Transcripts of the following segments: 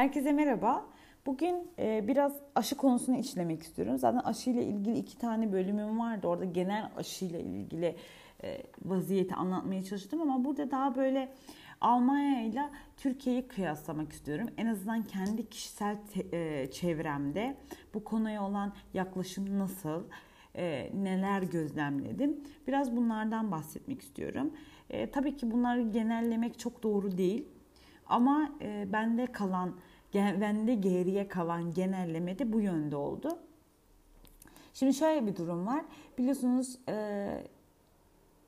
Herkese merhaba. Bugün e, biraz aşı konusunu işlemek istiyorum. Zaten aşı ile ilgili iki tane bölümüm vardı. Orada genel aşı ile ilgili e, vaziyeti anlatmaya çalıştım ama burada daha böyle Almanya ile Türkiye'yi kıyaslamak istiyorum. En azından kendi kişisel e, çevremde bu konuya olan yaklaşım nasıl, neler gözlemledim. Biraz bunlardan bahsetmek istiyorum. Tabii ki bunları genellemek çok doğru değil. Ama bende kalan bende geriye kalan genelleme de bu yönde oldu. Şimdi şöyle bir durum var. Biliyorsunuz e,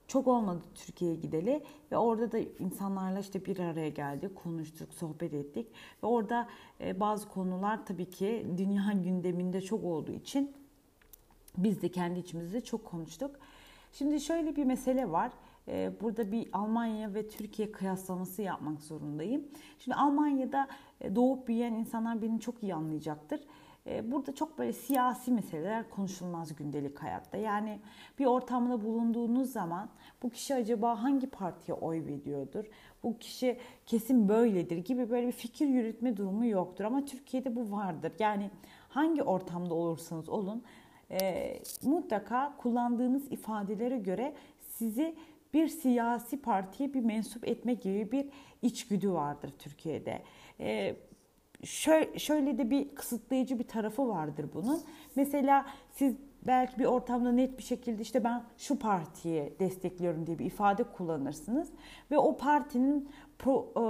çok olmadı Türkiye'ye gideli ve orada da insanlarla işte bir araya geldik, konuştuk, sohbet ettik ve orada e, bazı konular tabii ki dünya gündeminde çok olduğu için biz de kendi içimizde çok konuştuk. Şimdi şöyle bir mesele var. Ee, burada bir Almanya ve Türkiye kıyaslaması yapmak zorundayım. Şimdi Almanya'da e, doğup büyüyen insanlar beni çok iyi anlayacaktır. Ee, burada çok böyle siyasi meseleler konuşulmaz gündelik hayatta. Yani bir ortamda bulunduğunuz zaman bu kişi acaba hangi partiye oy veriyordur? Bu kişi kesin böyledir gibi böyle bir fikir yürütme durumu yoktur. Ama Türkiye'de bu vardır. Yani hangi ortamda olursanız olun e, mutlaka kullandığınız ifadelere göre sizi bir siyasi partiye bir mensup etme gibi bir içgüdü vardır Türkiye'de. Şöyle, şöyle de bir kısıtlayıcı bir tarafı vardır bunun. Mesela siz belki bir ortamda net bir şekilde işte ben şu partiye destekliyorum diye bir ifade kullanırsınız ve o partinin pro, e,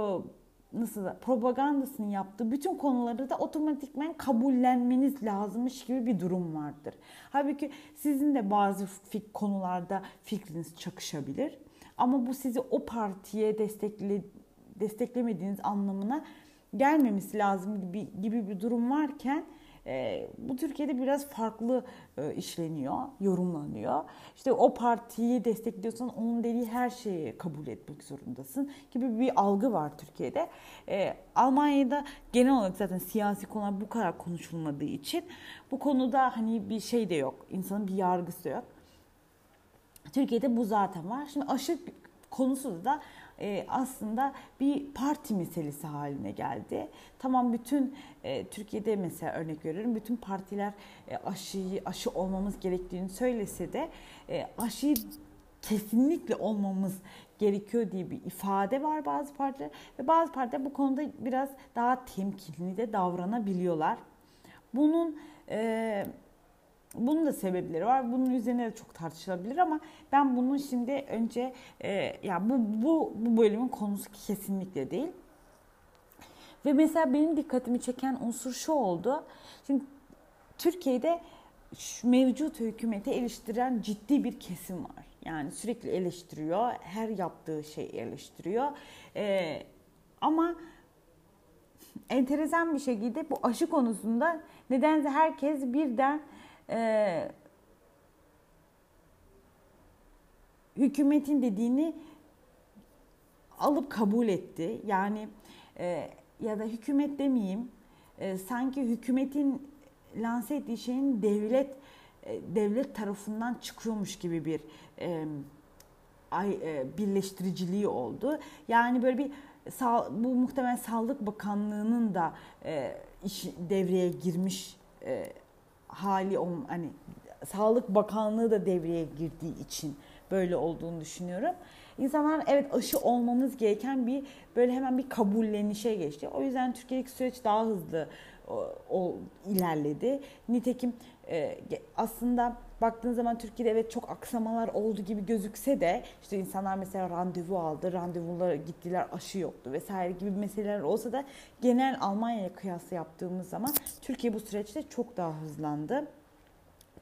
nasıl da propagandasını yaptığı bütün konuları da otomatikmen kabullenmeniz lazımmış gibi bir durum vardır. Halbuki sizin de bazı fik konularda fikriniz çakışabilir. Ama bu sizi o partiye destekle, desteklemediğiniz anlamına gelmemesi lazım gibi, gibi bir durum varken e, bu Türkiye'de biraz farklı e, işleniyor, yorumlanıyor. İşte o partiyi destekliyorsan onun dediği her şeyi kabul etmek zorundasın gibi bir algı var Türkiye'de. E, Almanya'da genel olarak zaten siyasi konular bu kadar konuşulmadığı için bu konuda hani bir şey de yok. İnsanın bir yargısı yok. Türkiye'de bu zaten var. Şimdi aşı konusu da e, aslında bir parti meselesi haline geldi. Tamam bütün e, Türkiye'de mesela örnek veriyorum bütün partiler e, aşıyı aşı olmamız gerektiğini söylese de e, aşıyı kesinlikle olmamız gerekiyor diye bir ifade var bazı partiler ve bazı partiler bu konuda biraz daha temkinli de davranabiliyorlar. Bunun e, bunun da sebepleri var. Bunun üzerine de çok tartışılabilir ama ben bunun şimdi önce e, ya bu, bu bu bölümün konusu kesinlikle değil. Ve mesela benim dikkatimi çeken unsur şu oldu. Şimdi Türkiye'de mevcut hükümeti eleştiren ciddi bir kesim var. Yani sürekli eleştiriyor, her yaptığı şeyi eleştiriyor. Ee, ama enteresan bir şekilde bu aşı konusunda nedense herkes birden e, hükümetin dediğini alıp kabul etti. Yani e, ya da hükümet demeyeyim, e, sanki hükümetin lanse ettiği şeyin devlet e, devlet tarafından çıkıyormuş gibi bir e, ay, e, birleştiriciliği oldu. Yani böyle bir bu muhtemelen Sağlık Bakanlığı'nın da e, iş devreye girmiş e, hali hani Sağlık Bakanlığı da devreye girdiği için böyle olduğunu düşünüyorum. İnsanlar evet aşı olmamız gereken bir böyle hemen bir kabullenişe geçti. O yüzden Türkiye'deki süreç daha hızlı o, o ilerledi. Nitekim e, aslında baktığınız zaman Türkiye'de evet çok aksamalar oldu gibi gözükse de işte insanlar mesela randevu aldı, randevulara gittiler aşı yoktu vesaire gibi meseleler olsa da genel Almanya'ya kıyasla yaptığımız zaman Türkiye bu süreçte çok daha hızlandı.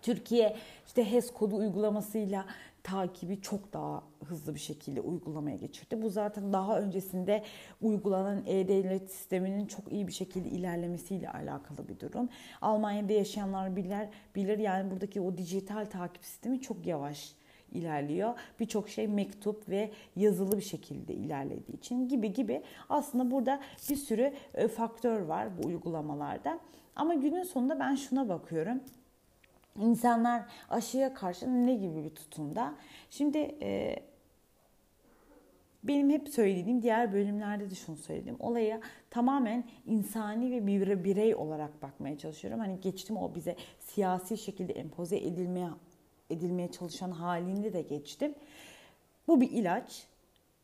Türkiye işte HES kodu uygulamasıyla takibi çok daha hızlı bir şekilde uygulamaya geçirdi. Bu zaten daha öncesinde uygulanan e-devlet sisteminin çok iyi bir şekilde ilerlemesiyle alakalı bir durum. Almanya'da yaşayanlar bilir, bilir yani buradaki o dijital takip sistemi çok yavaş ilerliyor. Birçok şey mektup ve yazılı bir şekilde ilerlediği için gibi gibi aslında burada bir sürü e, faktör var bu uygulamalarda. Ama günün sonunda ben şuna bakıyorum. İnsanlar aşıya karşı ne gibi bir tutumda? Şimdi e, benim hep söylediğim diğer bölümlerde de şunu söyledim. Olaya tamamen insani ve bir birey olarak bakmaya çalışıyorum. Hani geçtim o bize siyasi şekilde empoze edilmeye edilmeye çalışan halinde de geçtim. Bu bir ilaç.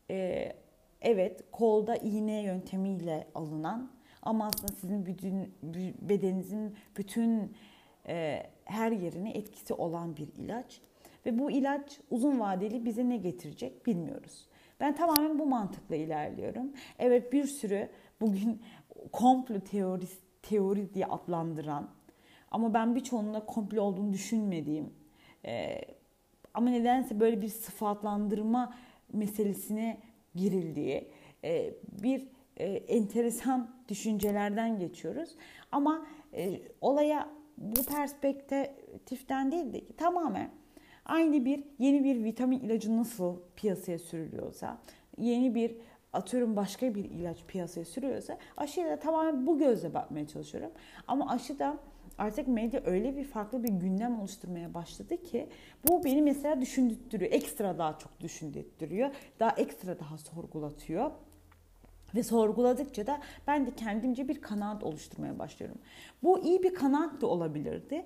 Ee, evet kolda iğne yöntemiyle alınan ama aslında sizin bütün bedeninizin bütün her yerine etkisi olan bir ilaç. Ve bu ilaç uzun vadeli bize ne getirecek bilmiyoruz. Ben tamamen bu mantıkla ilerliyorum. Evet bir sürü bugün komplo teori, teori diye adlandıran ama ben birçoğunun komplo olduğunu düşünmediğim e, ama nedense böyle bir sıfatlandırma meselesine girildiği e, bir e, enteresan düşüncelerden geçiyoruz. Ama e, olaya bu perspektiften değil de tamamen aynı bir yeni bir vitamin ilacı nasıl piyasaya sürülüyorsa, yeni bir atıyorum başka bir ilaç piyasaya sürüyorsa aşıya da tamamen bu gözle bakmaya çalışıyorum. Ama aşı da artık medya öyle bir farklı bir gündem oluşturmaya başladı ki bu beni mesela düşündürtüyor. Ekstra daha çok düşündürtüyor. Daha ekstra daha sorgulatıyor. Ve sorguladıkça da ben de kendimce bir kanaat oluşturmaya başlıyorum. Bu iyi bir kanaat da olabilirdi.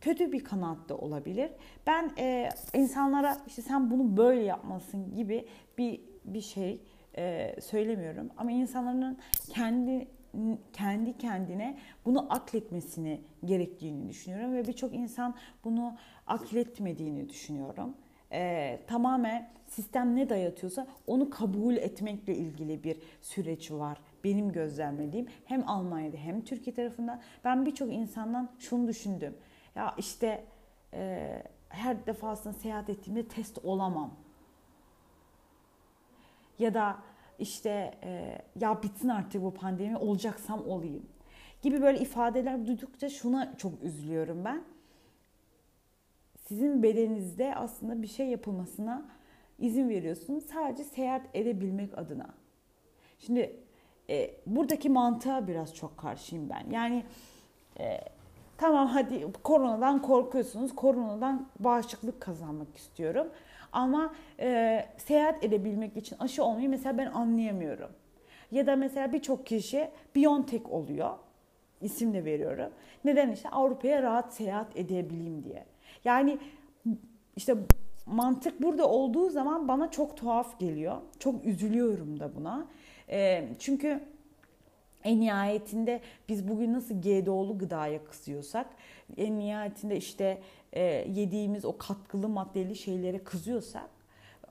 Kötü bir kanaat da olabilir. Ben e, insanlara işte sen bunu böyle yapmasın gibi bir bir şey e, söylemiyorum. Ama insanların kendi kendi kendine bunu akletmesini gerektiğini düşünüyorum ve birçok insan bunu akletmediğini düşünüyorum. Ee, tamamen sistem ne dayatıyorsa onu kabul etmekle ilgili bir süreç var. Benim gözlemlediğim hem Almanya'da hem Türkiye tarafından ben birçok insandan şunu düşündüm. Ya işte e, her defasında seyahat ettiğimde test olamam. Ya da işte e, ya bitsin artık bu pandemi olacaksam olayım gibi böyle ifadeler duydukça şuna çok üzülüyorum ben. Sizin bedeninizde aslında bir şey yapılmasına izin veriyorsunuz sadece seyahat edebilmek adına. Şimdi e, buradaki mantığa biraz çok karşıyım ben. Yani e, tamam hadi koronadan korkuyorsunuz. Koronadan bağışıklık kazanmak istiyorum. Ama e, seyahat edebilmek için aşı olmayı mesela ben anlayamıyorum. Ya da mesela birçok kişi Biontech oluyor. İsim de veriyorum. Neden işte Avrupa'ya rahat seyahat edebileyim diye. Yani işte mantık burada olduğu zaman bana çok tuhaf geliyor. Çok üzülüyorum da buna. E, çünkü en nihayetinde biz bugün nasıl GDO'lu gıdaya kızıyorsak en nihayetinde işte e, yediğimiz o katkılı maddeli şeylere kızıyorsak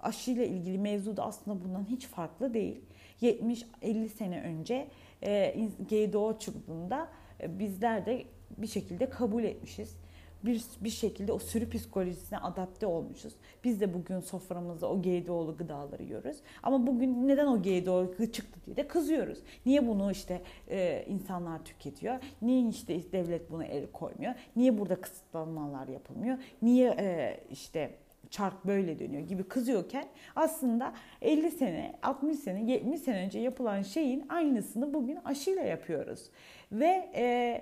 aşıyla ilgili mevzu da aslında bundan hiç farklı değil. 70-50 sene önce e, GDO çıktığında e, bizler de bir şekilde kabul etmişiz bir, bir şekilde o sürü psikolojisine adapte olmuşuz. Biz de bugün soframızda o GDO'lu gıdaları yiyoruz. Ama bugün neden o GDO çıktı diye de kızıyoruz. Niye bunu işte e, insanlar tüketiyor? Niye işte devlet buna el koymuyor? Niye burada kısıtlamalar yapılmıyor? Niye e, işte çark böyle dönüyor gibi kızıyorken aslında 50 sene, 60 sene, 70 sene önce yapılan şeyin aynısını bugün aşıyla yapıyoruz. Ve e,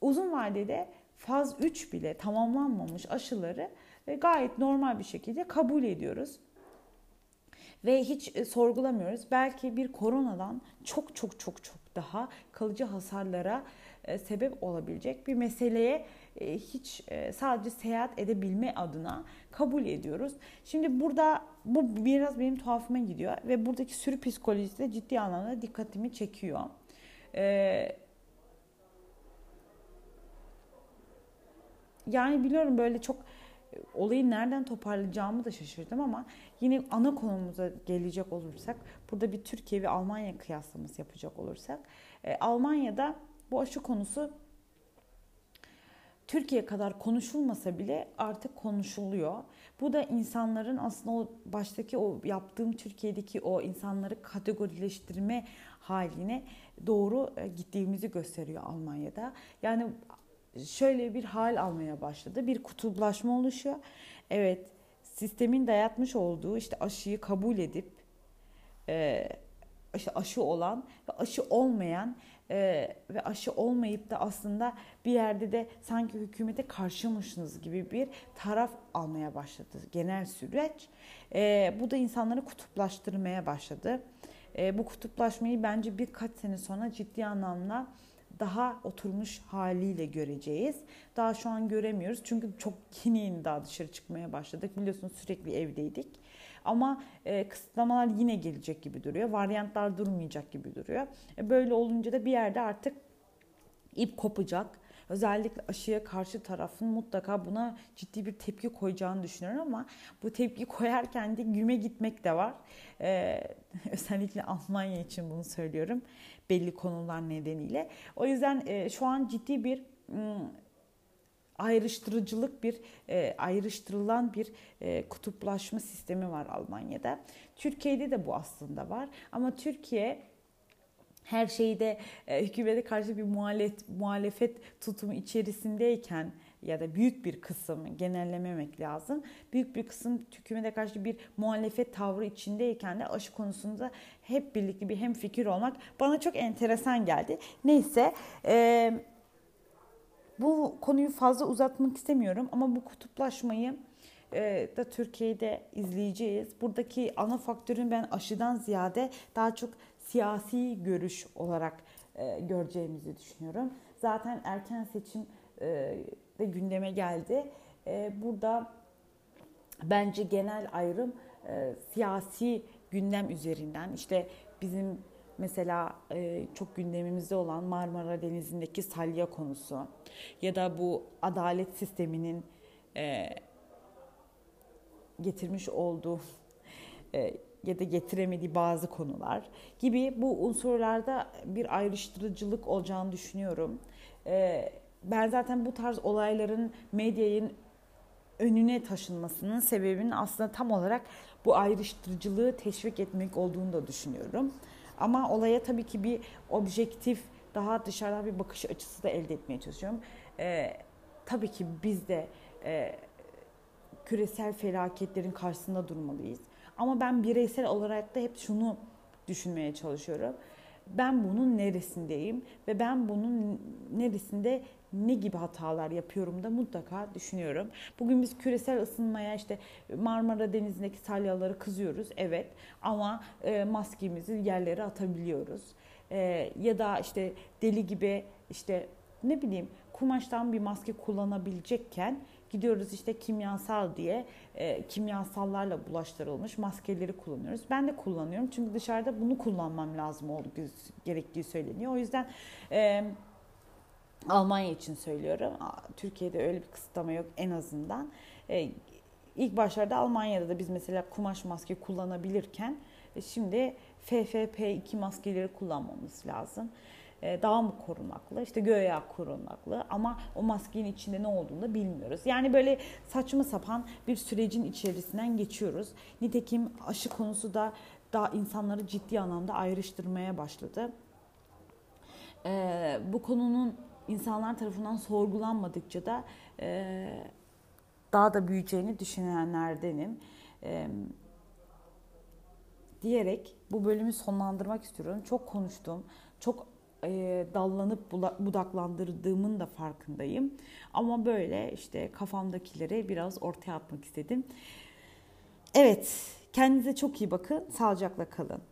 uzun vadede faz 3 bile tamamlanmamış aşıları ve gayet normal bir şekilde kabul ediyoruz. Ve hiç e, sorgulamıyoruz. Belki bir koronadan çok çok çok çok daha kalıcı hasarlara e, sebep olabilecek bir meseleye e, hiç sadece seyahat edebilme adına kabul ediyoruz. Şimdi burada bu biraz benim tuhafıma gidiyor ve buradaki sürü psikolojisi de ciddi anlamda dikkatimi çekiyor. Yani biliyorum böyle çok olayı nereden toparlayacağımı da şaşırdım ama yine ana konumuza gelecek olursak burada bir Türkiye ve Almanya kıyaslaması yapacak olursak e, Almanya'da bu aşı konusu Türkiye kadar konuşulmasa bile artık konuşuluyor. Bu da insanların aslında o baştaki o yaptığım Türkiye'deki o insanları kategorileştirme haline doğru e, gittiğimizi gösteriyor Almanya'da. Yani şöyle bir hal almaya başladı. Bir kutuplaşma oluşuyor. Evet, sistemin dayatmış olduğu işte aşıyı kabul edip e, işte aşı olan ve aşı olmayan e, ve aşı olmayıp da aslında bir yerde de sanki hükümete karşımışsınız gibi bir taraf almaya başladı genel süreç. E, bu da insanları kutuplaştırmaya başladı. E, bu kutuplaşmayı bence birkaç sene sonra ciddi anlamda daha oturmuş haliyle göreceğiz. Daha şu an göremiyoruz çünkü çok yeni daha dışarı çıkmaya başladık. Biliyorsunuz sürekli evdeydik. Ama e, kısıtlamalar yine gelecek gibi duruyor. Varyantlar durmayacak gibi duruyor. E, böyle olunca da bir yerde artık ip kopacak. Özellikle aşıya karşı tarafın mutlaka buna ciddi bir tepki koyacağını düşünüyorum ama bu tepki koyarken de güme gitmek de var. Ee, özellikle Almanya için bunu söylüyorum belli konular nedeniyle. O yüzden e, şu an ciddi bir ayrıştırıcılık bir e, ayrıştırılan bir e, kutuplaşma sistemi var Almanya'da. Türkiye'de de bu aslında var ama Türkiye her şeyde e, hükümete karşı bir muhalefet, muhalefet tutumu içerisindeyken ya da büyük bir kısım genellememek lazım. Büyük bir kısım hükümete karşı bir muhalefet tavrı içindeyken de aşı konusunda hep birlikte bir hem fikir olmak bana çok enteresan geldi. Neyse e, bu konuyu fazla uzatmak istemiyorum ama bu kutuplaşmayı e, da Türkiye'de izleyeceğiz. Buradaki ana faktörün ben aşıdan ziyade daha çok siyasi görüş olarak e, göreceğimizi düşünüyorum. Zaten erken seçim e, de gündeme geldi. E, burada bence genel ayrım e, siyasi gündem üzerinden işte bizim mesela e, çok gündemimizde olan Marmara Denizi'ndeki salya konusu ya da bu adalet sisteminin e, getirmiş olduğu e, ya da getiremediği bazı konular gibi bu unsurlarda bir ayrıştırıcılık olacağını düşünüyorum. E, ben zaten bu tarz olayların medyanın önüne taşınmasının sebebinin aslında tam olarak bu ayrıştırıcılığı teşvik etmek olduğunu da düşünüyorum. Ama olaya tabii ki bir objektif, daha dışarıdan bir bakış açısı da elde etmeye çalışıyorum. Ee, tabii ki biz de e, küresel felaketlerin karşısında durmalıyız. Ama ben bireysel olarak da hep şunu düşünmeye çalışıyorum. Ben bunun neresindeyim ve ben bunun neresinde ne gibi hatalar yapıyorum da mutlaka düşünüyorum. Bugün biz küresel ısınmaya işte Marmara Denizi'ndeki salyaları kızıyoruz evet ama e, maskemizi yerlere atabiliyoruz. E, ya da işte deli gibi işte ne bileyim kumaştan bir maske kullanabilecekken gidiyoruz işte kimyasal diye e, kimyasallarla bulaştırılmış maskeleri kullanıyoruz. Ben de kullanıyorum çünkü dışarıda bunu kullanmam lazım olduğu gerektiği söyleniyor. O yüzden e, Almanya için söylüyorum. Türkiye'de öyle bir kısıtlama yok en azından. E, ilk başlarda Almanya'da da biz mesela kumaş maske kullanabilirken e, şimdi FFP2 maskeleri kullanmamız lazım. E, daha mı korunaklı? İşte göğe korunaklı ama o maskenin içinde ne olduğunu da bilmiyoruz. Yani böyle saçma sapan bir sürecin içerisinden geçiyoruz. Nitekim aşı konusu da daha insanları ciddi anlamda ayrıştırmaya başladı. Ee, bu konunun insanlar tarafından sorgulanmadıkça da e, daha da büyüyeceğini düşünenlerdenim. E, diyerek bu bölümü sonlandırmak istiyorum. Çok konuştum. Çok dallanıp budaklandırdığımın da farkındayım. Ama böyle işte kafamdakileri biraz ortaya atmak istedim. Evet, kendinize çok iyi bakın. Sağlıcakla kalın.